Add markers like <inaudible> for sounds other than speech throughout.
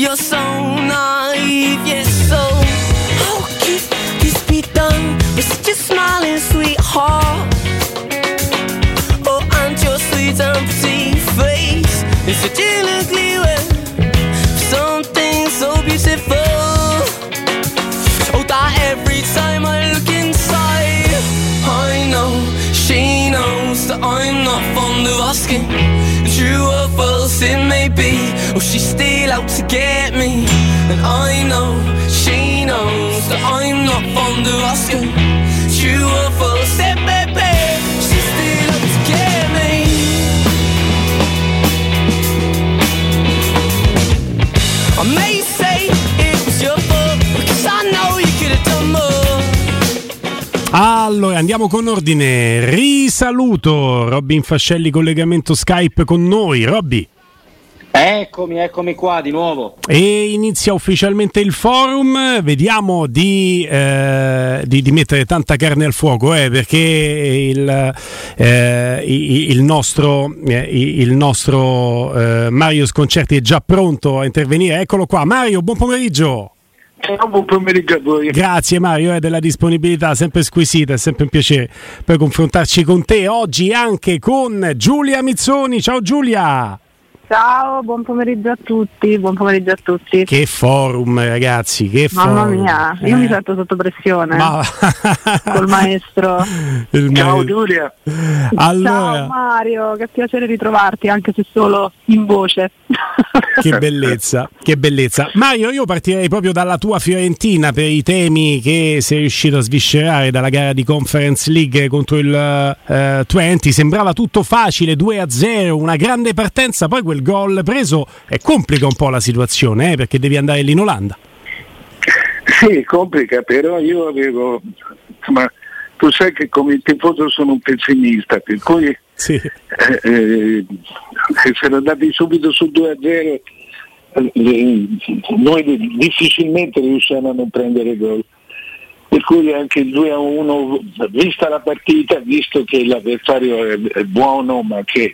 you're so naive, yes, so how could this be done with such a smiling sweetheart? Oh, and your sweet pretty face is such an ugly way. Something so beautiful. I'm not fond of asking. True or false it may be, oh, she's still out to get me. And I know she knows that I'm not fond of asking. True or false it may be, Allora andiamo con ordine. Risaluto Robin Fascelli, collegamento Skype con noi. Robby. Eccomi, eccomi qua di nuovo. E inizia ufficialmente il forum. Vediamo di, eh, di- di mettere tanta carne al fuoco eh, perché il, eh, il nostro, eh, il nostro eh, Mario Sconcerti è già pronto a intervenire. Eccolo qua. Mario, buon pomeriggio. Ciao, buon pomeriggio a voi. Grazie Mario eh, della disponibilità, sempre squisita, è sempre un piacere per confrontarci con te oggi anche con Giulia Mizzoni. Ciao Giulia! Ciao, buon pomeriggio a tutti, buon pomeriggio a tutti. Che forum ragazzi, che Mamma forum. mia, io Eh, mi sento sotto pressione ma- <laughs> col maestro. il Ciao ma- Giulia. Allora, Ciao Mario, che piacere ritrovarti anche se solo in voce. che bellezza, che bellezza. Mario, io partirei proprio dalla tua Fiorentina per i temi che sei riuscito a sviscerare dalla gara di Conference League contro il eh, Twente. Sembrava tutto facile, 2-0, una grande partenza, poi quel gol preso eh, complica un po' la situazione, eh, perché devi andare lì in Olanda. Sì, complica, però io avevo, insomma, tu sai che come tifoso sono un pessimista, per cui Sì. eh, eh, se siamo andati subito su 2-0 eh, noi difficilmente riusciamo a non prendere gol. Per cui anche il 2-1, vista la partita, visto che l'avversario è buono ma che,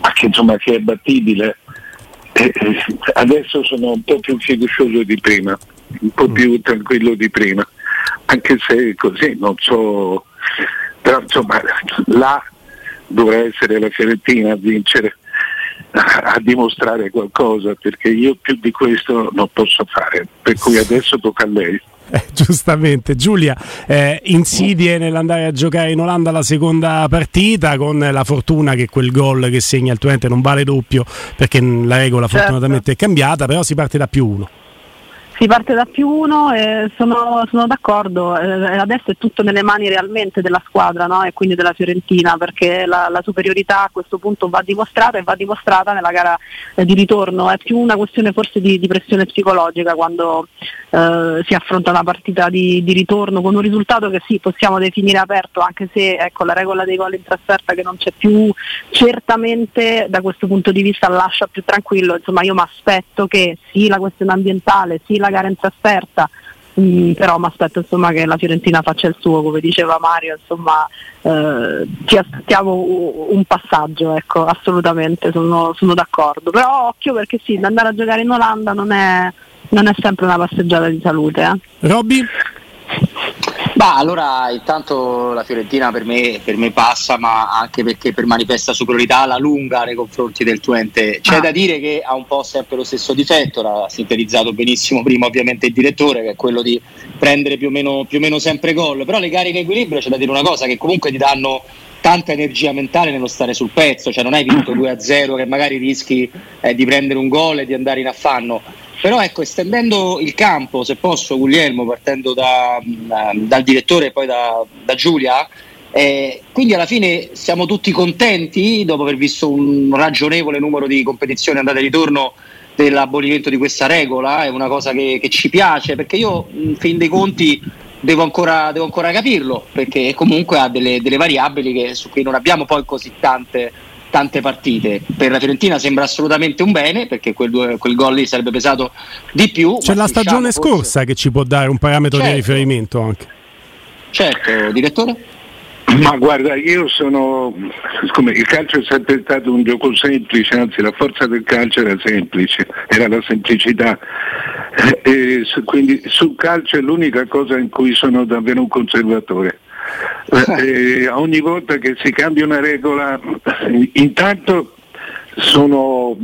ma che, insomma, che è battibile, eh, adesso sono un po' più fiducioso di prima, un po' più tranquillo di prima, anche se così non so, però insomma là dovrà essere la Fiorentina a vincere, a, dimostrare qualcosa, perché io più di questo non posso fare, per cui adesso tocca a lei. <laughs> Eh, giustamente, Giulia, eh, insidie nell'andare a giocare in Olanda la seconda partita con la fortuna che quel gol che segna il Twente non vale doppio perché la regola Certo. fortunatamente è cambiata, però si parte da più uno. Si parte da più uno e sono, sono d'accordo, eh, adesso è tutto nelle mani realmente della squadra no? e quindi della Fiorentina perché la, la superiorità a questo punto va dimostrata e va dimostrata nella gara eh, di ritorno, è più una questione forse di, di pressione psicologica quando eh, si affronta una partita di, di ritorno con un risultato che sì possiamo definire aperto anche se ecco, la regola dei gol in trasferta che non c'è più certamente da questo punto di vista lascia più tranquillo, insomma io mi aspetto che sì la questione ambientale, sì la gara in trasferta, mm, però mi aspetto insomma che la Fiorentina faccia il suo, come diceva Mario, insomma eh, ci aspettiamo un passaggio, ecco, assolutamente, sono, sono d'accordo. Però occhio perché sì, andare a giocare in Olanda non è, non è sempre una passeggiata di salute. Eh. Robby? Ma allora intanto la Fiorentina per me, per me passa, ma anche perché per manifesta superiorità alla lunga nei confronti del Twente. C'è Ah. da dire che ha un po' sempre lo stesso difetto, l'ha sintetizzato benissimo prima ovviamente il direttore, che è quello di prendere più o meno, più o meno sempre gol. Però le gare in equilibrio c'è da dire una cosa, che comunque ti danno tanta energia mentale nello stare sul pezzo, cioè non hai vinto <coughs> 2-0 che magari rischi eh, di prendere un gol e di andare in affanno. Però ecco, estendendo il campo, se posso, Guglielmo, partendo da- mh, dal direttore e poi da, da Giulia, eh, quindi alla fine siamo tutti contenti dopo aver visto un ragionevole numero di competizioni andate e ritorno dell'abolimento di questa regola, è una cosa che, che ci piace, perché io in fin dei conti devo ancora, devo ancora capirlo, perché comunque ha delle, delle variabili che- su cui non abbiamo poi così tante, tante partite. Per la Fiorentina sembra assolutamente un bene, perché quel, due- quel gol lì sarebbe pesato di più. C'è la diciamo stagione forse- scorsa che ci può dare un parametro di Certo. riferimento anche. Certo, direttore? Ma guarda, io sono. Come, il calcio è sempre stato un gioco semplice, anzi la forza del calcio era semplice, era la semplicità. Eh, e, quindi sul calcio è l'unica cosa in cui sono davvero un conservatore. Eh, ogni volta che si cambia una regola, intanto sono,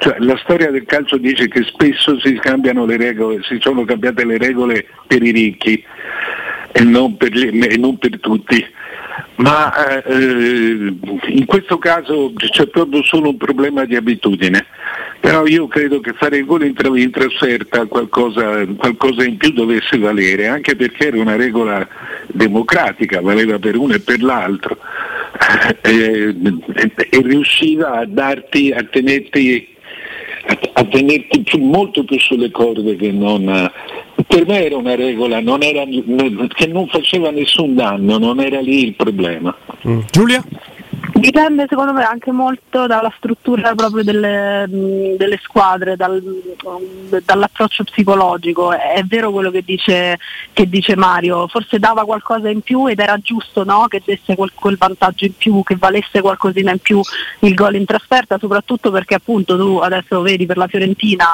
cioè, la storia del calcio dice che spesso si scambiano le regole, si sono cambiate le regole per i ricchi e non per, e non per tutti ma eh, in questo caso c'è proprio solo un problema di abitudine. Però io credo che fare il gol in, tra- in trasferta qualcosa, qualcosa, in più dovesse valere, anche perché era una regola democratica, valeva per uno e per l'altro, e, <laughs> e, e riusciva a darti, a tenerti a, tenerti più, molto più sulle corde che non, per me era una regola non era, che non faceva nessun danno, non era lì il problema. Mm. Giulia? Dipende secondo me anche molto dalla struttura proprio delle, delle squadre, dal, dall'approccio psicologico. È vero quello che dice, che dice, Mario, forse dava qualcosa in più ed era giusto no? che desse quel, quel, vantaggio in più, che valesse qualcosina in più il gol in trasferta, soprattutto perché appunto tu adesso vedi per la Fiorentina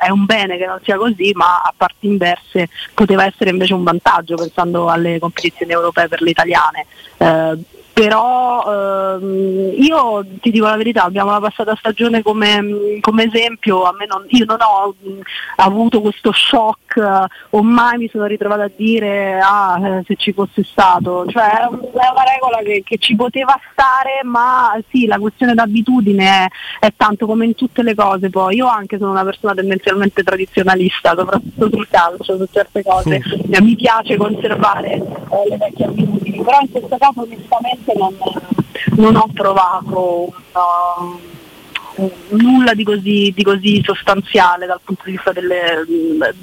eh, è un bene che non sia così, ma a parti inverse poteva essere invece un vantaggio pensando alle competizioni europee per le italiane. Eh, però ehm, io ti dico la verità, abbiamo la passata stagione come, come esempio, non, io non ho mh, avuto questo shock eh, o mai mi sono ritrovata a dire ah eh, se ci fosse stato, cioè è una regola che, che, ci poteva stare ma sì la questione d'abitudine è, è, tanto come in tutte le cose poi, io anche sono una persona tendenzialmente tradizionalista, soprattutto sul calcio, su certe cose, sì. mi piace conservare eh, le vecchie abitudini, però in questo caso onestamente onestamente non, non ho trovato uh, nulla di così, di così, sostanziale dal punto di vista delle,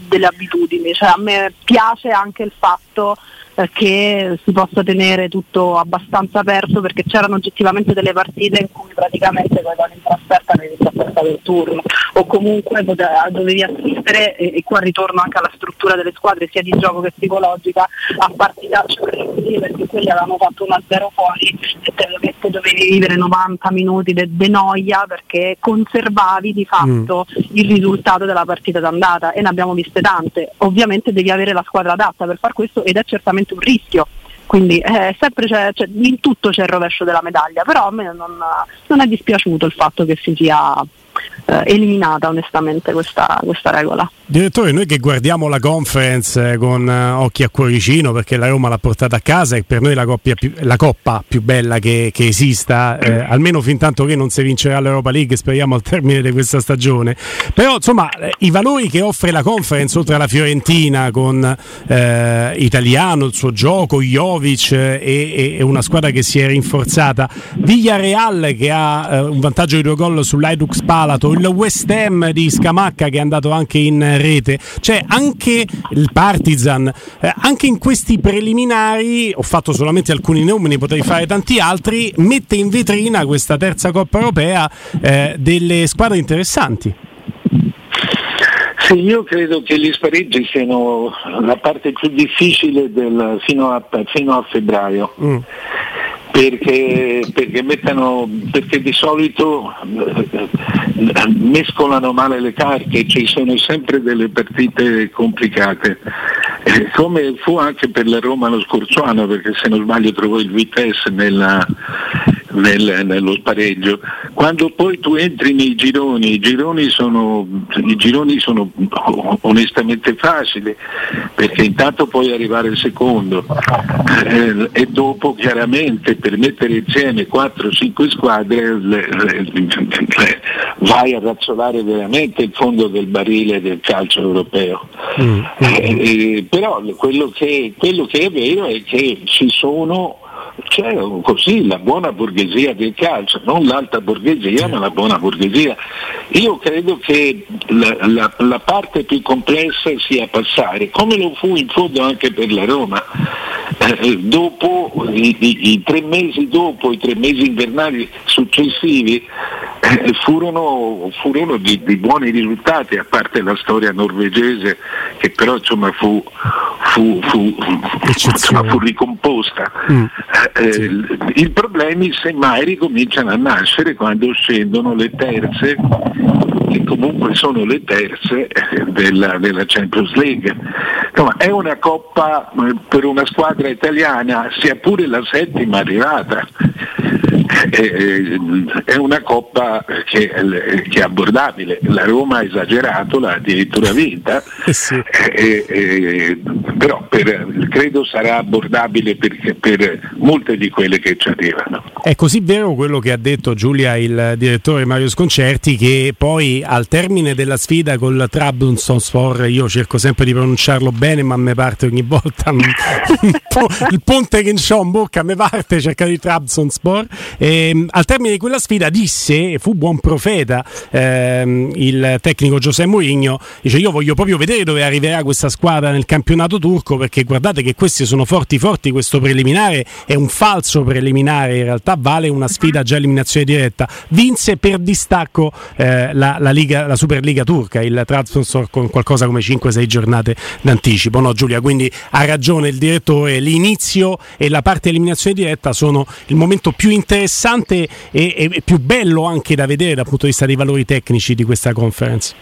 delle abitudini. Cioè, a me piace anche il fatto eh, che si possa tenere tutto abbastanza aperto perché c'erano oggettivamente delle partite in cui praticamente poi in trasferta avevi trasferta del turno o comunque dovevi assistere e, e, qua ritorno anche alla struttura delle squadre sia di gioco che psicologica a partitacce così perché quelli avevano fatto 1-0 fuori e te lo dovevi vivere 90 minuti di de, noia perché conservavi di fatto mm. il risultato della partita d'andata e ne abbiamo viste tante ovviamente devi avere la squadra adatta per far questo ed è certamente veramente un rischio. Quindi eh, c'è, in tutto c'è il rovescio della medaglia, però a me non, non è dispiaciuto il fatto che si sia eh, eliminata onestamente questa, questa, regola. Direttore, noi che guardiamo la conference eh, con eh, occhi a cuoricino perché la Roma l'ha portata a casa e per noi la, più, la coppa più bella che, che esista, eh, almeno fin tanto che non si vincerà l'Europa League, speriamo al termine di questa stagione. Però insomma eh, i valori che offre la conference oltre alla Fiorentina con eh, Italiano, il suo gioco, Jovic e, e, una squadra che si è rinforzata, Villarreal che ha un vantaggio di due gol sull'Aidux Palato, il West Ham di Scamacca che è andato anche in rete, cioè anche il Partizan, eh, anche in questi preliminari, ho fatto solamente alcuni nomi, ne potrei fare tanti altri, mette in vetrina questa terza Coppa Europea eh, delle squadre interessanti. Sì, io credo che gli spareggi siano la parte più difficile del, fino, a, fino, a, febbraio. Mm perché, perché, mettano, perché di solito eh, mescolano male le carte, ci sono sempre delle partite complicate, eh, come fu anche per la Roma lo scorso anno, perché se non sbaglio trovò il Vitesse nella, nel, nello spareggio. Quando poi tu entri nei gironi, i gironi sono, i gironi sono onestamente facili, perché intanto puoi arrivare al secondo eh, e dopo chiaramente per mettere insieme 4-5 squadre le, le, le, vai a razzolare veramente il fondo del barile del calcio europeo. Mm, mm. Eh, però quello che, quello che è vero è che ci sono c'è così la buona borghesia del calcio, non l'alta borghesia ma la buona borghesia. Io credo che la, la, la parte più complessa sia passare, come lo fu in fondo anche per la Roma. Eh, dopo, i, i, i, tre mesi dopo, i tre mesi invernali successivi, eh, furono, furono di, di, buoni risultati, a parte la storia norvegese che però insomma fu, fu, fu, insomma, fu ricomposta. Mm. Eh, sì. I problemi semmai ricominciano a nascere quando scendono le terze che comunque sono le terze eh, della, della Champions League. Insomma, è una coppa eh, per una squadra italiana, sia pure la settima arrivata, eh, è una coppa che, che, è abbordabile. La Roma ha esagerato, l'ha addirittura vinta, sì. eh, però per, credo sarà abbordabile per, per, molte di quelle che ci arrivano. È così vero quello che ha detto Giulia, il direttore Mario Sconcerti, che poi al termine della sfida col Trabzonspor, io cerco sempre di pronunciarlo bene, ma mi parte ogni volta <laughs> il ponte che in bocca, mi parte cercare di Trabzonspor. E, ehm, al termine di quella sfida disse, e fu buon profeta, ehm, il tecnico Giuseppe Mourinho, dice io voglio proprio vedere dove arriverà questa squadra nel campionato turco perché guardate che questi sono forti forti, questo preliminare è un falso preliminare, in realtà vale una sfida già eliminazione diretta. Vinse per distacco eh, la, la, Liga, la, Superliga turca, il Trabzonspor con qualcosa come 5-6 giornate d'anticipo. No Giulia, quindi ha ragione il direttore, l'inizio e la parte eliminazione diretta sono il momento più interessante e, e più bello anche da vedere dal punto di vista dei valori tecnici di questa conference.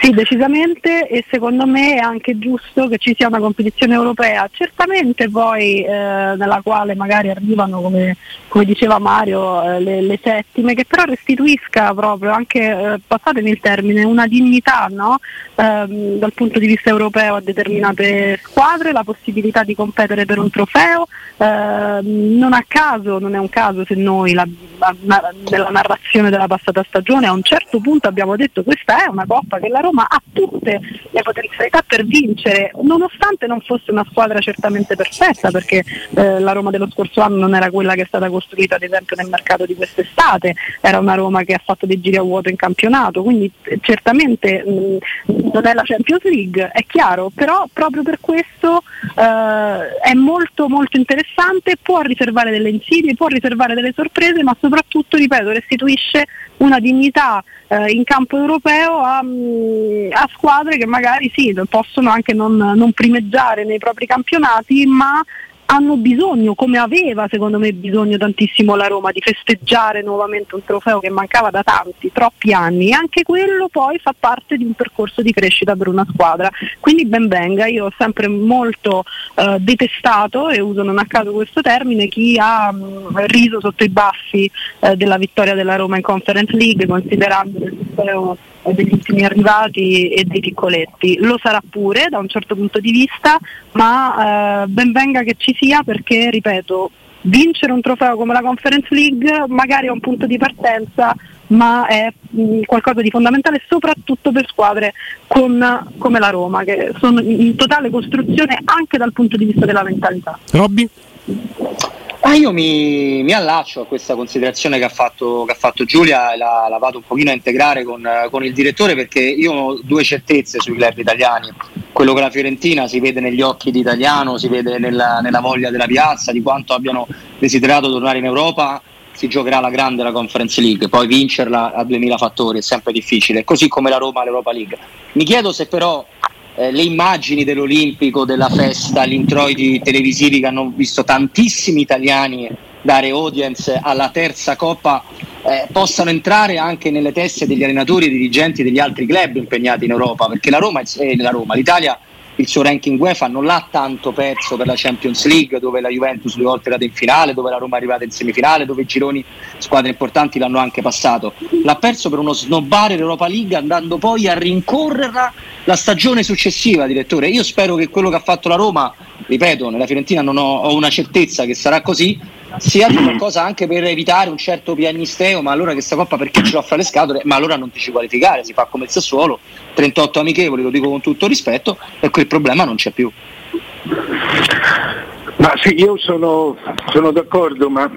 Sì, decisamente e secondo me è anche giusto che ci sia una competizione europea, certamente poi eh, nella quale magari arrivano, come, come diceva Mario, eh, le, le, settime, che però restituisca proprio anche, eh, passatemi il termine, una dignità no? ehm, dal punto di vista europeo a determinate squadre, la possibilità di competere per un trofeo. Ehm, non a caso, non è un caso se noi la, la, nella narrazione della passata stagione a un certo punto abbiamo detto questa è una coppa che la Roma ha tutte le potenzialità per vincere, nonostante non fosse una squadra certamente perfetta, perché eh, la Roma dello scorso anno non era quella che è stata costruita ad esempio nel mercato di quest'estate, era una Roma che ha fatto dei giri a vuoto in campionato, quindi eh, certamente mh, mm, non è la Champions League, è chiaro, però proprio per questo eh, è molto molto interessante, può riservare delle insidie, può riservare delle sorprese, ma soprattutto, ripeto, restituisce una dignità eh, in campo europeo a, mm, a, squadre che magari sì, possono anche non, non primeggiare nei propri campionati, ma hanno bisogno, come aveva secondo me bisogno tantissimo la Roma, di festeggiare nuovamente un trofeo che mancava da tanti, troppi anni e anche quello poi fa parte di un percorso di crescita per una squadra. Quindi ben venga, io ho sempre molto eh, detestato, e uso non a caso questo termine, chi ha mh, mm, riso sotto i baffi eh, della vittoria della Roma in Conference League, considerando il trofeo degli ultimi arrivati e dei piccoletti. Lo sarà pure da un certo punto di vista, ma eh, ben venga che ci sia perché, ripeto, vincere un trofeo come la Conference League magari è un punto di partenza, ma è mh, mm, qualcosa di fondamentale soprattutto per squadre con, come la Roma, che sono in totale costruzione anche dal punto di vista della mentalità. Robby? Ah, io mi, mi, allaccio a questa considerazione che ha fatto, che ha fatto Giulia e la, la, vado un pochino a integrare con, con, il direttore perché io ho due certezze sui club italiani. Quello che la Fiorentina si vede negli occhi di italiano, si vede nella, nella voglia della piazza, di quanto abbiano desiderato tornare in Europa si giocherà la grande la Conference League, poi vincerla a 2000 fattori è sempre difficile, così come la Roma l'Europa League. Mi chiedo se però eh, le immagini dell'Olimpico, della festa, gli introiti televisivi che hanno visto tantissimi italiani dare audience alla terza coppa eh, possano entrare anche nelle teste degli allenatori e dirigenti degli altri club impegnati in Europa, perché la Roma, eh, la Roma l'Italia il suo ranking UEFA non l'ha tanto perso per la Champions League dove la Juventus due volte è andata in finale, dove la Roma è arrivata in semifinale, dove i gironi squadre importanti l'hanno anche passato. L'ha perso per uno snobbare l'Europa League andando poi a rincorrerla la stagione successiva, direttore. Io spero che quello che ha fatto la Roma, ripeto, nella Fiorentina non ho, ho una certezza che sarà così, sia qualcosa anche per evitare un certo piagnisteo, ma allora questa coppa perché ce l'ho fra le scatole, ma allora non ti ci qualificare, si fa come il Sassuolo, 38 amichevoli, lo dico con tutto rispetto, e quel problema non c'è più. Ma sì, io sono, sono d'accordo, ma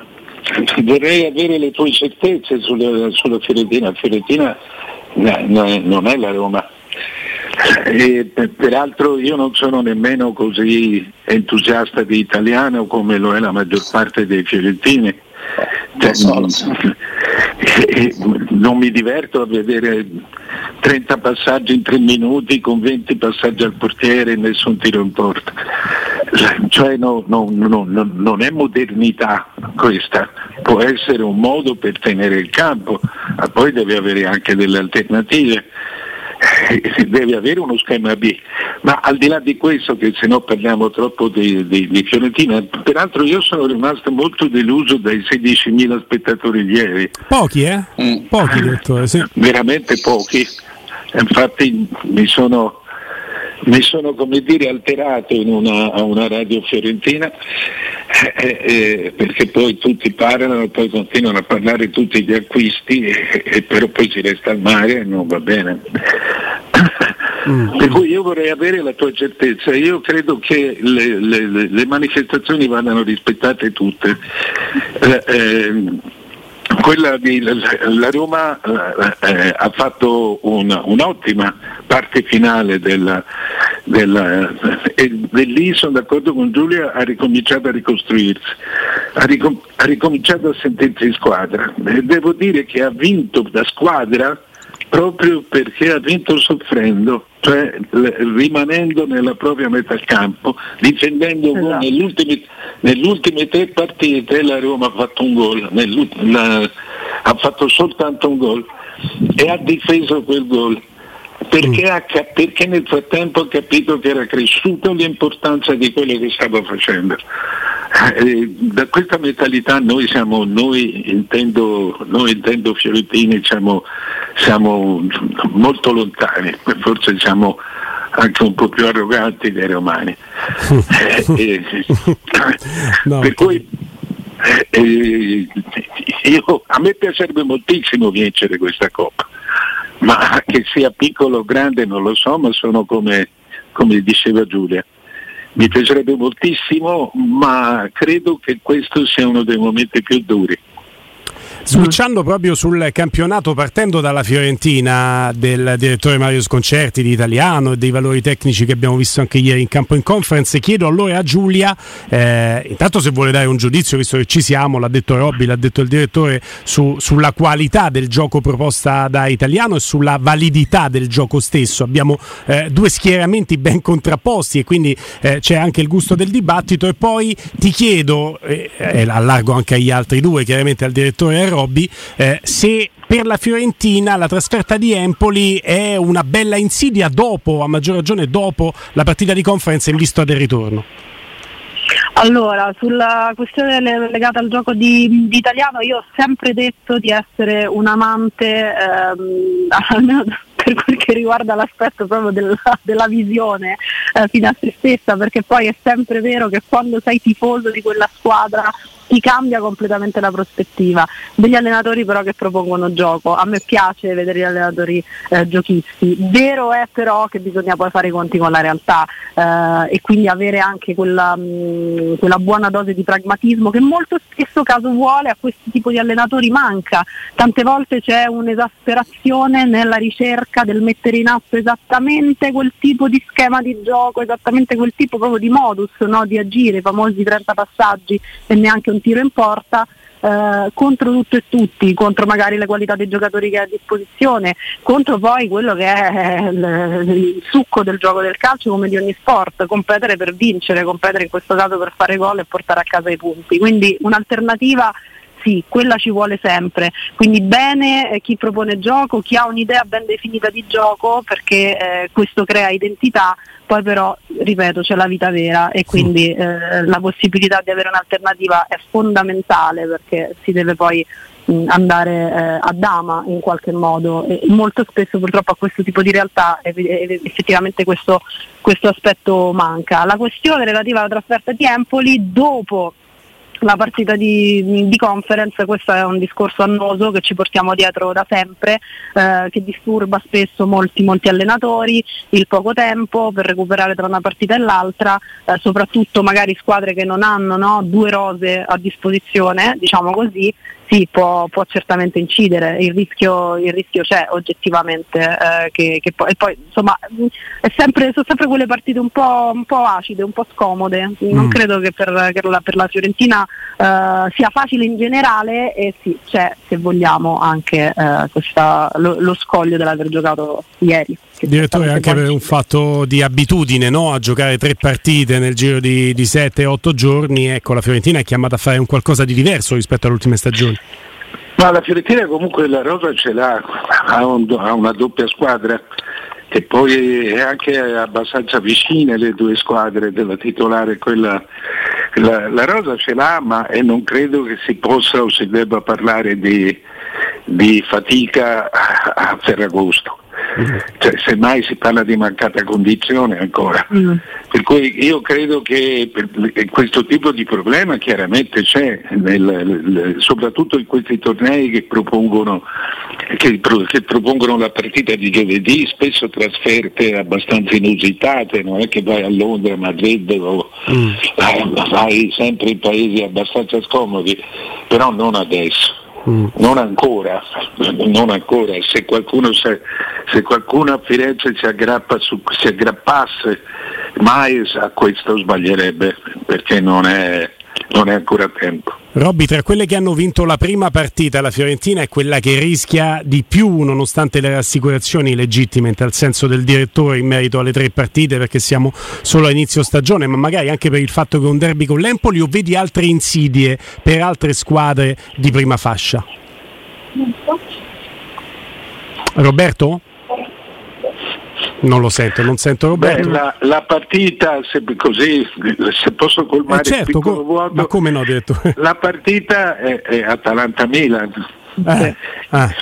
vorrei avere le tue certezze sulla, sulla Fiorentina. Fiorentina non è la Roma e, peraltro io non sono nemmeno così entusiasta di italiano come lo è la maggior parte dei fiorentini. Cioè, non mi diverto a vedere 30 passaggi in 3 minuti con 20 passaggi al portiere e nessun tiro in porta. cioè no, no, no, non è modernità questa, può essere un modo per tenere il campo, ma poi deve avere anche delle alternative <laughs> eh, deve avere uno schema B. Ma al di là di questo, che se no parliamo troppo di, di, di, Fiorentina, peraltro io sono rimasto molto deluso dai 16.000 spettatori di ieri. Pochi, eh? Mm. Pochi, dottore, sì. Veramente pochi. Infatti mi sono mi sono come dire alterato in una, a una radio fiorentina eh, eh, eh, perché poi tutti parlano e poi continuano a parlare tutti di acquisti e, e però poi si resta al mare e non va bene. Mm. Per cui io vorrei avere la tua certezza, io credo che le, le, le manifestazioni vadano rispettate tutte. Eh, ehm, di, la Roma eh, eh, ha fatto un, un'ottima parte finale della, della, e lì sono d'accordo con Giulia, ha ricominciato a ricostruirsi, ha, ricom- ha ricominciato a sentirsi in squadra. E devo dire che ha vinto da squadra proprio perché ha vinto soffrendo, cioè rimanendo nella propria metà campo, difendendo esatto. nelle, ultime, nelle ultime tre partite la Roma ha fatto un gol, la, ha fatto soltanto un gol e ha difeso quel gol. Perché, mm. ha, perché, nel frattempo ha capito che era cresciuta l'importanza di quello che stava facendo. Eh, da questa mentalità noi siamo, noi intendo, noi intendo Fiorentini, siamo, siamo molto lontani, forse siamo anche un po' più arroganti dei romani. <laughs> eh, eh, no. Per cui eh, io, a me piacerebbe moltissimo vincere questa Coppa, ma che sia piccolo o grande non lo so, ma sono come, come diceva Giulia mi piacerebbe moltissimo, ma credo che questo sia uno dei momenti più duri. Switchando proprio sul campionato, partendo dalla Fiorentina del direttore Mario Sconcerti di Italiano e dei valori tecnici che abbiamo visto anche ieri in campo in conference, chiedo allora a Giulia, eh, intanto se vuole dare un giudizio, visto che ci siamo, l'ha detto Robby, l'ha detto il direttore, su, sulla qualità del gioco proposta da Italiano e sulla validità del gioco stesso. Abbiamo eh, due schieramenti ben contrapposti e quindi eh, c'è anche il gusto del dibattito e poi ti chiedo, e allargo anche agli altri due, chiaramente al direttore e Robby, eh, se per la Fiorentina la trasferta di Empoli è una bella insidia dopo, a maggior ragione dopo la partita di conferenza in vista del ritorno. Allora, sulla questione legata al gioco di, di, italiano, io ho sempre detto di essere un amante, ehm, <laughs> per quel che riguarda l'aspetto proprio della, della visione eh, fino a se stessa, perché poi è sempre vero che quando sei tifoso di quella squadra ti cambia completamente la prospettiva. Degli allenatori però che propongono gioco, a me piace vedere gli allenatori eh, giochisti, vero è però che bisogna poi fare i conti con la realtà eh, e quindi avere anche quella, mh, mm, quella, buona dose di pragmatismo che molto spesso caso vuole a questo tipo di allenatori manca, tante volte c'è un'esasperazione nella ricerca del mettere in atto esattamente quel tipo di schema di gioco, esattamente quel tipo proprio di modus no? di agire, i famosi 30 passaggi e neanche un un tiro in porta eh, contro tutto e tutti, contro magari le qualità dei giocatori che ha a disposizione, contro poi quello che è il, il, succo del gioco del calcio come di ogni sport, competere per vincere, competere in questo caso per fare gol e portare a casa i punti. Quindi un'alternativa sì, quella ci vuole sempre. Quindi bene eh, chi propone gioco, chi ha un'idea ben definita di gioco perché eh, questo crea identità, poi però, ripeto, c'è la vita vera e quindi eh, la possibilità di avere un'alternativa è fondamentale perché si deve poi mh, andare eh, a dama in qualche modo e molto spesso purtroppo a questo tipo di realtà effettivamente questo, questo aspetto manca. La questione relativa alla trasferta di Empoli dopo la partita di, di, conference, questo è un discorso annoso che ci portiamo dietro da sempre, eh, che disturba spesso molti, molti, allenatori, il poco tempo per recuperare tra una partita e l'altra, eh, soprattutto magari squadre che non hanno no, due rose a disposizione, diciamo così, sì, può, può, certamente incidere, il rischio, il rischio c'è oggettivamente, eh, che, che poi, e poi insomma sempre, sono sempre quelle partite un po', un po', acide, un po' scomode, non mm. credo che per, per, la, per la, Fiorentina eh, sia facile in generale e sì, c'è se vogliamo anche eh, questa, lo, lo, scoglio dell'aver giocato ieri. Direttore, anche per un fatto di abitudine no? a giocare tre partite nel giro di, di 7-8 giorni, ecco, la Fiorentina è chiamata a fare un qualcosa di diverso rispetto alle ultime stagioni. Ma la Fiorentina comunque la rosa ce l'ha, ha, un, ha una doppia squadra che poi è anche abbastanza vicine le due squadre della titolare, quella, la, la, rosa ce l'ha ma e non credo che si possa o si debba parlare di, di fatica a Ferragosto. Cioè, semmai si parla di mancata condizione ancora. Mm. Per cui io credo che questo tipo di problema chiaramente c'è, nel, soprattutto in questi tornei che propongono, che, che propongono, la partita di giovedì, spesso trasferte abbastanza inusitate, non è che vai a Londra, a Madrid o mm. vai sempre in paesi abbastanza scomodi, però non adesso. Mm. Non ancora, non ancora. Se, qualcuno, se, se qualcuno a Firenze si, su, si aggrappasse mai a questo sbaglierebbe perché non è, non è ancora tempo. Robby, tra quelle che hanno vinto la prima partita, la Fiorentina è quella che rischia di più, nonostante le rassicurazioni legittime, in tal senso del direttore in merito alle tre partite, perché siamo solo a inizio stagione, ma magari anche per il fatto che è un derby con l'Empoli o vedi altre insidie per altre squadre di prima fascia? Roberto? Non lo sento, non sento Roberto. Beh, la, la, partita, se, così, se posso colmare eh certo, il piccolo vuoto, ma come no, direttore? <laughs> La partita è, è Atalanta-Milan. Eh, ah.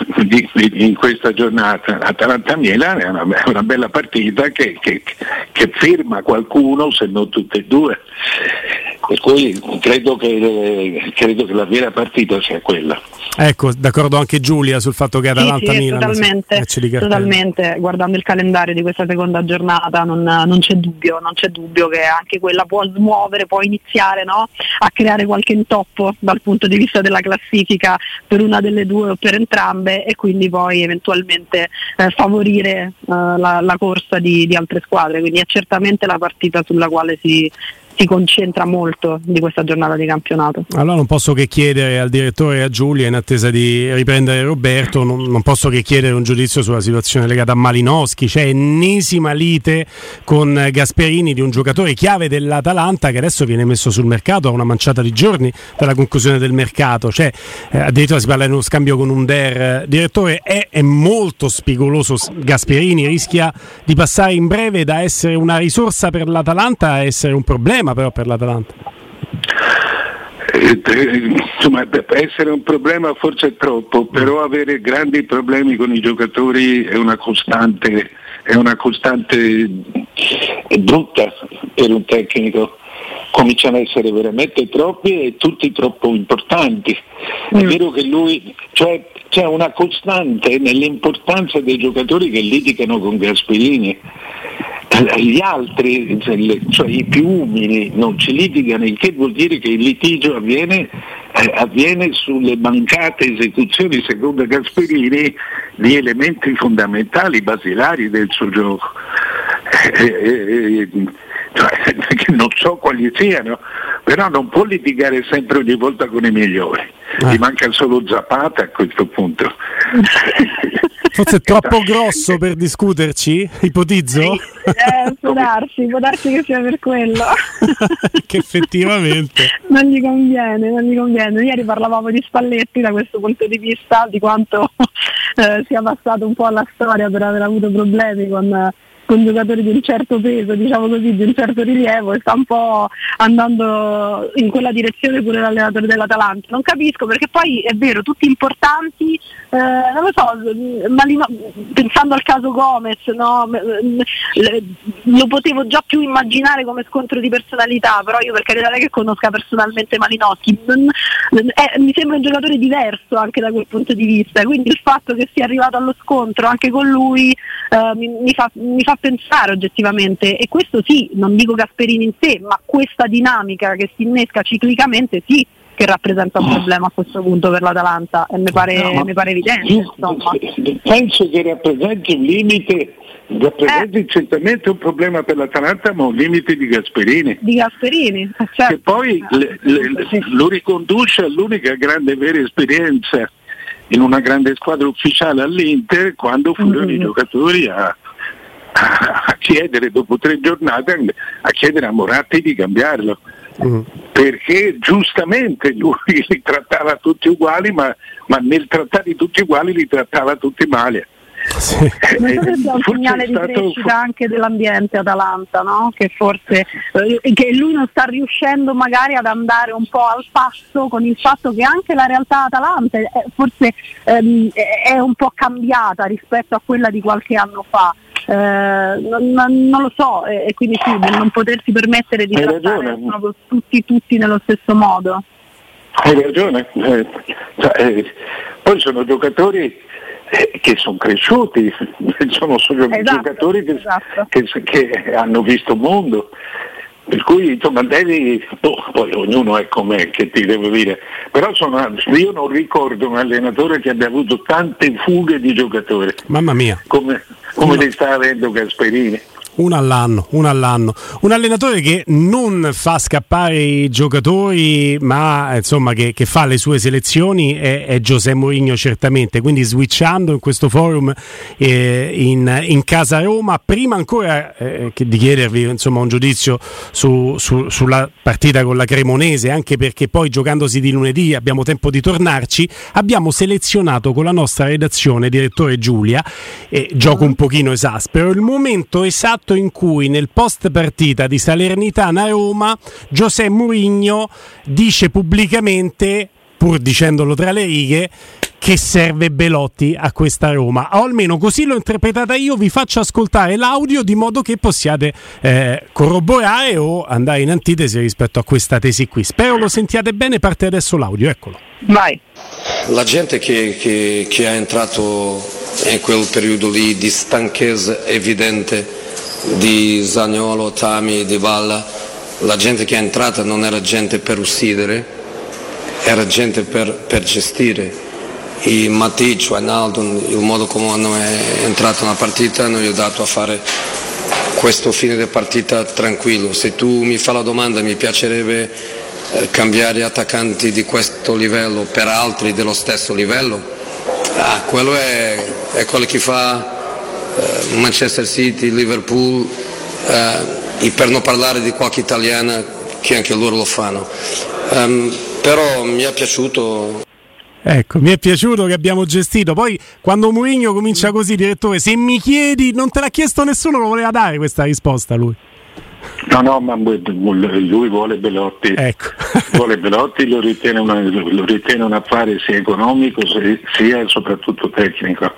in questa giornata Atalanta-Milan è una, è una bella partita che, che, che, firma qualcuno se non tutte e due per cui credo che, credo che la vera partita sia quella. Ecco, d'accordo anche Giulia sul fatto che Atalanta sì, sì, Milan totalmente, totalmente, guardando il calendario di questa seconda giornata non, non, c'è dubbio, non c'è dubbio che anche quella può smuovere, può iniziare no? a creare qualche intoppo dal punto di vista della classifica per una delle due o per entrambe e quindi poi eventualmente eh, favorire eh, la, la, corsa di, di altre squadre, quindi è certamente la partita sulla quale si, si concentra molto di questa giornata di campionato. Allora non posso che chiedere al direttore a Giulia, in attesa di riprendere Roberto, non, non posso che chiedere un giudizio sulla situazione legata a Malinowski, c'è ennesima lite con Gasperini di un giocatore chiave dell'Atalanta che adesso viene messo sul mercato a una manciata di giorni dalla conclusione del mercato, cioè, eh, addirittura si parla di uno scambio con un Der, direttore è, è molto spigoloso Gasperini, rischia di passare in breve da essere una risorsa per l'Atalanta a essere un problema problema però per l'Atalanta. Eh, eh, insomma, essere un problema forse è troppo, però avere grandi problemi con i giocatori è una costante, è una costante brutta per un tecnico. Cominciano ad essere veramente troppi e tutti troppo importanti. È mm. vero che lui, cioè c'è una costante nell'importanza dei giocatori che litigano con Gasperini gli altri, cioè, cioè i più umili, non ci litigano, il che vuol dire che il litigio avviene, eh, avviene sulle mancate esecuzioni, secondo Gasperini, di elementi fondamentali, basilari del suo gioco. Eh, eh, eh cioè, <laughs> non so quali siano, però non può litigare sempre ogni volta con i migliori. Eh. Gli manca solo Zapata a questo punto. <laughs> Forse è troppo grosso per discuterci, ipotizzo? Eh, può darsi, può darsi che sia per quello. <laughs> che effettivamente. non gli conviene, non gli conviene. Ieri parlavamo di Spalletti da questo punto di vista, di quanto <laughs> eh, sia passato un po' alla storia per aver avuto problemi con con giocatori di un certo peso, diciamo così, di un certo rilievo e sta un po' andando in quella direzione pure l'allenatore dell'Atalanta. Non capisco perché poi è vero, tutti importanti, eh, non lo so, Malino, pensando al caso Gomez, no? lo potevo già più immaginare come scontro di personalità, però io per carità che conosca personalmente Malinowski, eh, mi sembra un giocatore diverso anche da quel punto di vista, quindi il fatto che sia arrivato allo scontro anche con lui eh, mi, mi, fa, mi fa pensare oggettivamente e questo sì, non dico Gasperini in sé, ma questa dinamica che si innesca ciclicamente sì che rappresenta un problema a questo punto per l'Atalanta e mi pare, no, mi pare evidente. Insomma. Penso che rappresenti un limite, rappresenti eh. certamente un problema per l'Atalanta, ma un limite di Gasperini. Di Gasperini, eh, certo. Che poi le, le, lo riconduce all'unica grande vera esperienza in una grande squadra ufficiale all'Inter quando furono mm-hmm. i giocatori a a chiedere dopo tre giornate a chiedere a Moratti di cambiarlo. Mm. Perché giustamente lui <laughs> li trattava tutti uguali, ma, ma nel trattare tutti uguali li trattava tutti male. Sì. So se sia un segnale di crescita anche dell'ambiente Atalanta, no? che forse eh, che lui non sta riuscendo magari ad andare un po' al passo con il fatto che anche la realtà Atalanta eh, forse ehm, è un po' cambiata rispetto a quella di qualche anno fa. Eh, non, non, lo so, e, quindi sì, non potersi permettere di Hai trattare tutti, tutti nello stesso modo. Hai ragione, eh, cioè, eh, poi sono giocatori eh, che <laughs> sono cresciuti, sono esatto, giocatori che, esatto. che, che, hanno visto mondo. Per cui insomma devi, oh, poi ognuno è com'è che ti devo dire, però sono, io non ricordo un allenatore che abbia avuto tante fughe di giocatori. Mamma mia. Come, come li sta avendo Gasperini. Uno all'anno, uno all'anno. Un allenatore che non fa scappare i giocatori, ma insomma che, che fa le sue selezioni è, è Giuseppe Mourinho certamente. Quindi switchando in questo forum eh, in, in, casa Roma, prima ancora eh, di chiedervi insomma, un giudizio su, su, sulla partita con la Cremonese, anche perché poi giocandosi di lunedì abbiamo tempo di tornarci, abbiamo selezionato con la nostra redazione, direttore Giulia, eh, gioco un pochino esaspero, il momento esatto fatto in cui nel post partita di Salernitana Roma Giuseppe Mourinho dice pubblicamente pur dicendolo tra le righe che serve Belotti a questa Roma. O almeno così l'ho interpretata io vi faccio ascoltare l'audio di modo che possiate eh, corroborare o andare in antitesi rispetto a questa tesi qui. Spero lo sentiate bene parte adesso l'audio eccolo. Vai. La gente che, che, che è entrato in quel periodo lì di stanchezza evidente di Zagnolo, Tami, Di Balla, la gente che è entrata non era gente per uccidere, era gente per, per gestire. I Matic, Wijnaldum, il modo come hanno entrato nella partita hanno aiutato a fare questo fine di partita tranquillo. Se tu mi fai la domanda mi piacerebbe eh, cambiare attaccanti di questo livello per altri dello stesso livello, ah, quello è, è quello che fa Manchester City, Liverpool eh, e per non parlare di qualche italiana che anche loro lo fanno. Um, però mi è piaciuto Ecco, mi è piaciuto che abbiamo gestito. Poi quando Mourinho comincia così, direttore, se mi chiedi, non te l'ha chiesto nessuno, lo voleva dare questa risposta lui. No, no, ma lui vuole Belotti. Ecco. <laughs> vuole Belotti, lo ritiene, una, lo ritiene un affare sia economico sia soprattutto tecnico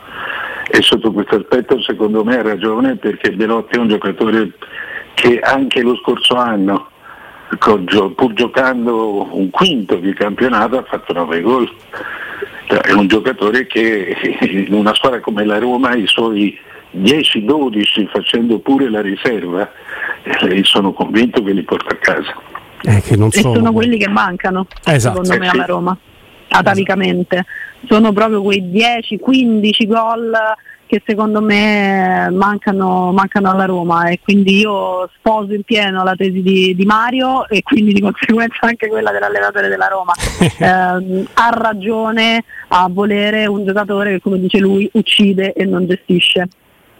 e sotto questo aspetto secondo me ha ragione perché Belotti è un giocatore che anche lo scorso anno pur giocando un quinto di campionato ha fatto 9 gol. Cioè, è un giocatore che in una squadra come la Roma i suoi 10-12 facendo pure la riserva eh, sono convinto che li porta a casa. Eh, sono... e sono quelli che mancano esatto. secondo me alla Roma atavicamente sono proprio quei 10-15 gol che secondo me mancano, mancano, alla Roma e quindi io sposo in pieno la tesi di, di Mario e quindi di conseguenza anche quella dell'allenatore della Roma. <laughs> eh, ha ragione a volere un giocatore che come dice lui uccide e non gestisce.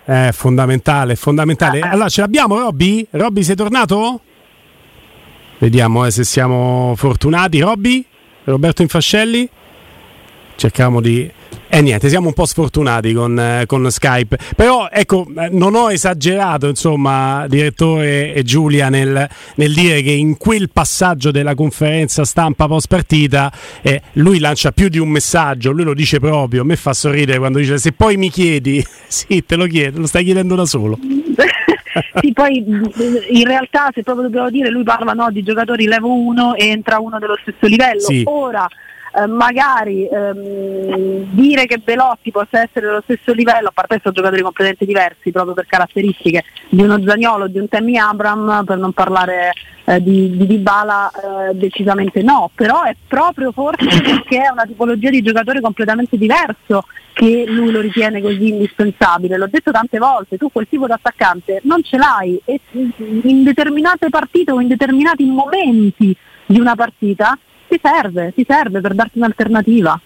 È fondamentale, fondamentale. Eh. Allora ce l'abbiamo Robby? Robby sei tornato? Vediamo eh, se siamo fortunati. Robby? Roberto Infascelli? Cerchiamo di... E eh, niente, siamo un po' sfortunati con, eh, con, Skype. Però ecco, eh, non ho esagerato, insomma, direttore e Giulia, nel, nel, dire che in quel passaggio della conferenza stampa post partita eh, lui lancia più di un messaggio, lui lo dice proprio. A me fa sorridere quando dice: Se poi mi chiedi, <laughs> sì, te lo chiedo, lo stai chiedendo da solo. <laughs> sì, poi in realtà, se proprio dobbiamo dire, lui parla no, di giocatori level 1 e entra uno dello stesso livello. Sì. Ora eh, magari ehm, dire che Belotti possa essere dello stesso livello, a parte sono giocatori completamente diversi proprio per caratteristiche di uno Zagnolo, di un Temi Abram, per non parlare eh, di, di Dybala eh, decisamente no, però è proprio forse <coughs> perché è una tipologia di giocatore completamente diverso che lui lo ritiene così indispensabile. L'ho detto tante volte, tu quel tipo di attaccante non ce l'hai e in determinate partite o in determinati momenti di una partita ti serve, ti serve per darti un'alternativa.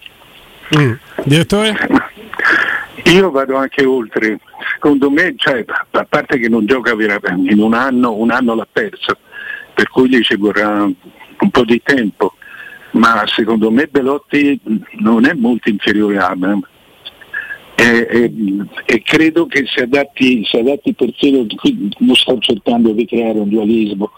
Mm. Direttore? Io vado anche oltre, secondo me, cioè, a parte che non gioca veramente, in un anno, un anno l'ha perso, per cui gli ci vorrà un po' di tempo, ma secondo me Belotti non è molto inferiore a Abram. E, e, e, credo che si adatti, si adatti qui non sto cercando di creare un dualismo,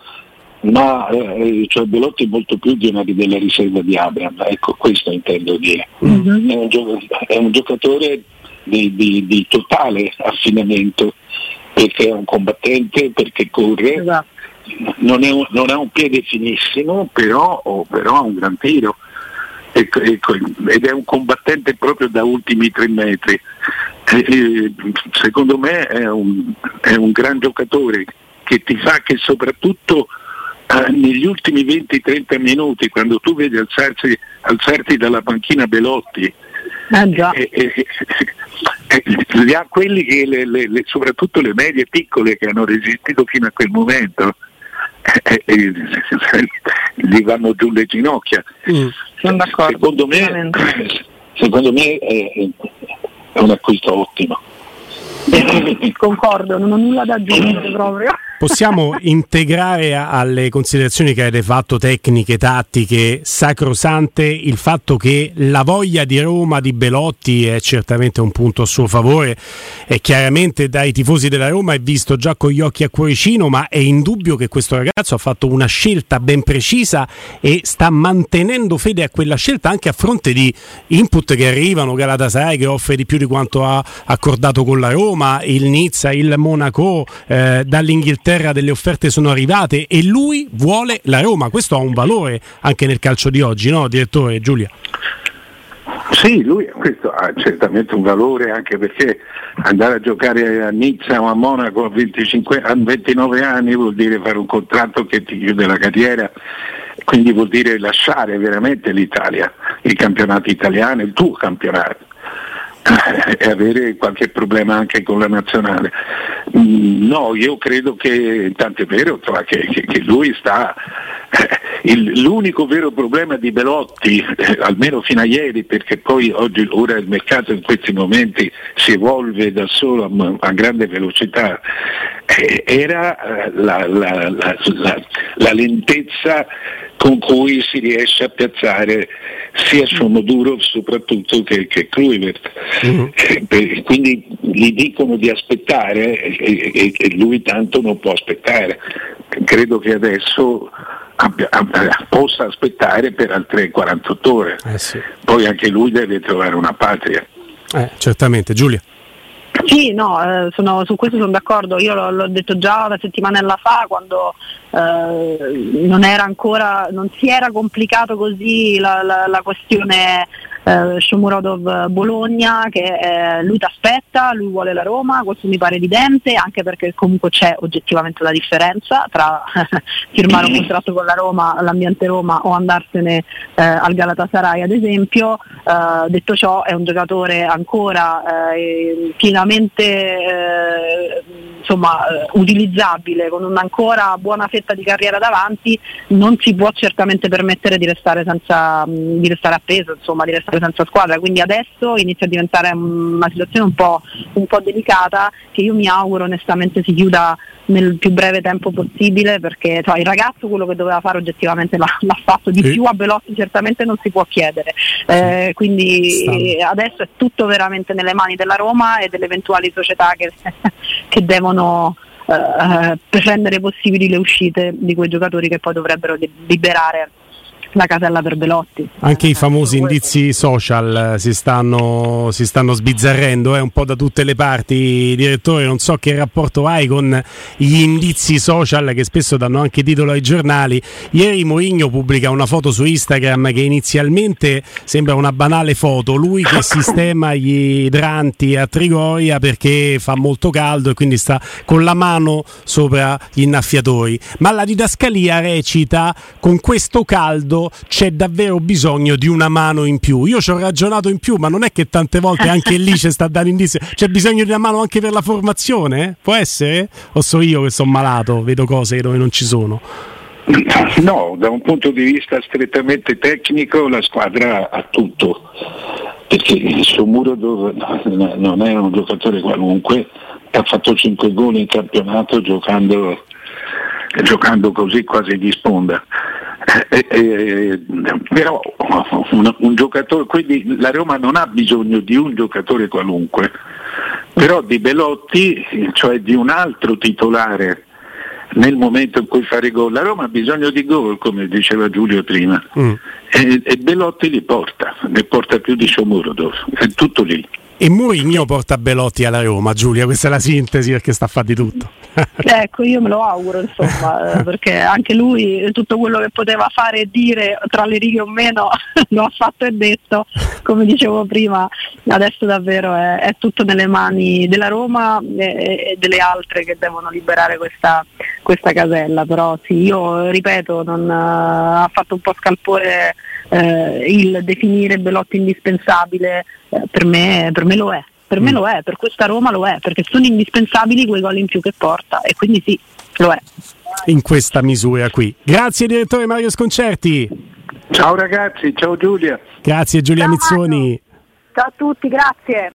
ma eh, cioè Belotti è molto più di una della riserva di Abram, ecco questo intendo dire. Mm-hmm. È, un gioc- è, un giocatore di, di, di, totale affinamento perché è un combattente, perché corre, esatto. non, è un, non, ha un piede finissimo, però, oh, però ha un gran tiro. Ecco, ecco, ed è un combattente proprio da ultimi tre metri. E, e, secondo me è un, è un gran giocatore che ti fa che soprattutto eh, negli ultimi 20-30 minuti, quando tu vedi alzarsi, alzarti dalla panchina Belotti, ah, eh, eh, eh, quelli che le, le, le, soprattutto le medie piccole che hanno resistito fino a quel momento eh, eh, gli vanno giù le ginocchia. Mm, secondo me, secondo me è, è un acquisto ottimo. Concordo, non ho nulla da aggiungere proprio possiamo <laughs> integrare alle considerazioni che avete fatto tecniche, tattiche, sacrosante il fatto che la voglia di Roma di Belotti è certamente un punto a suo favore. E chiaramente dai tifosi della Roma è visto già con gli occhi a cuoricino, ma è indubbio che questo ragazzo ha fatto una scelta ben precisa e sta mantenendo fede a quella scelta anche a fronte di input che arrivano, Galatasaray che offre di più di quanto ha accordato con la Roma, il Nizza, il Monaco, eh, dall'Inghilterra Inghilterra delle offerte sono arrivate e lui vuole la Roma. Questo ha un valore anche nel calcio di oggi, no, direttore Giulia? Sì, lui questo ha certamente un valore anche perché andare a giocare a Nizza o a Monaco a, 25, a 29 anni vuol dire fare un contratto che ti chiude la carriera, quindi vuol dire lasciare veramente l'Italia, il campionato italiano, il tuo campionato <laughs> e avere qualche problema anche con la nazionale. Mm, no, io credo che, tanto è vero, che, che, che lui sta... Eh, <laughs> il, l'unico vero problema di Belotti, eh, almeno fino a ieri, perché poi oggi, ora il mercato in questi momenti si evolve da solo a, a grande velocità, eh, era eh, la, la, la, la lentezza con cui si riesce a piazzare sia Somoduro soprattutto che, che Kluivert. Uh-huh. Eh, quindi gli dicono di aspettare e, e, lui tanto non può aspettare. Credo che adesso abbia, abbia, possa aspettare per altre 48 ore. Eh sì. Poi anche lui deve trovare una patria. Eh, certamente, Giulia. Sì, no, eh, sono, su questo sono d'accordo, io l'ho, l'ho detto già una settimana fa quando eh, non, ancora, non si era complicato così la, la, la questione eh, Shomurodov Bologna che eh, lui ti aspetta, lui vuole la Roma, questo mi pare evidente anche perché comunque c'è oggettivamente la differenza tra <laughs> firmare un <clears throat> contratto con la Roma, l'ambiente Roma o andarsene eh, al Galatasaray ad esempio, eh, detto ciò è un giocatore ancora eh, pienamente eh, insomma, utilizzabile con una ancora buona fetta di carriera davanti, non si può certamente permettere di restare, senza, di restare appeso, insomma, di restare senza squadra, quindi adesso inizia a diventare una situazione un po', un po' delicata che io mi auguro onestamente si chiuda nel più breve tempo possibile perché cioè, il ragazzo quello che doveva fare oggettivamente l'ha, l'ha fatto di sì. più a Belotti certamente non si può chiedere. Eh, quindi adesso è tutto veramente nelle mani della Roma e delle eventuali società che, <laughs> che devono eh, prendere possibili le uscite di quei giocatori che poi dovrebbero liberare la casella per Belotti. Anche i famosi indizi social si stanno, si stanno sbizzarrendo eh, un po' da tutte le parti. Direttore, non so che rapporto hai con gli indizi social che spesso danno anche titolo ai giornali. Ieri Mourinho pubblica una foto su Instagram che inizialmente sembra una banale foto, lui che <coughs> sistema gli idranti a Trigoria perché fa molto caldo e quindi sta con la mano sopra gli innaffiatori. Ma la didascalia recita con questo caldo c'è davvero bisogno di una mano in più. Io ci ho ragionato in più, ma non è che tante volte anche lì c'è sta dando indizio. C'è bisogno di una mano anche per la formazione? Può essere? O so io che sono malato, vedo cose dove non ci sono? <clears throat> No, da un punto di vista strettamente tecnico la squadra ha tutto perché su Murodov non è un giocatore qualunque, ha fatto 5 gol in campionato giocando, giocando così quasi di sponda. Eh, eh, però un, un, giocatore, quindi la Roma non ha bisogno di un giocatore qualunque, però di Belotti, cioè di un altro titolare nel momento in cui fare gol. La Roma ha bisogno di gol, come diceva Giulio prima, mm. e, e, Belotti li porta, ne porta più di Somurodov, è tutto lì. E Mourinho porta Belotti alla Roma, Giulia, questa è la sintesi perché sta a fare di tutto. ecco, io me lo auguro, insomma, <laughs> eh, perché anche lui tutto quello che poteva fare e dire tra le righe o meno <laughs> lo ha fatto e detto, come dicevo prima, adesso davvero è, è tutto nelle mani della Roma e, e, delle altre che devono liberare questa, questa casella, però sì, io ripeto, non, uh, ha fatto un po' scalpore uh, il definire Belotti indispensabile, uh, per, me, per me lo è per me mm. lo è, per questa Roma lo è, perché sono indispensabili quei gol in più che porta e quindi sì, lo è. In questa misura qui. Grazie direttore Mario Sconcerti. Ciao ragazzi, ciao Giulia. Grazie Giulia ciao, Mizzoni. Ciao a tutti, grazie.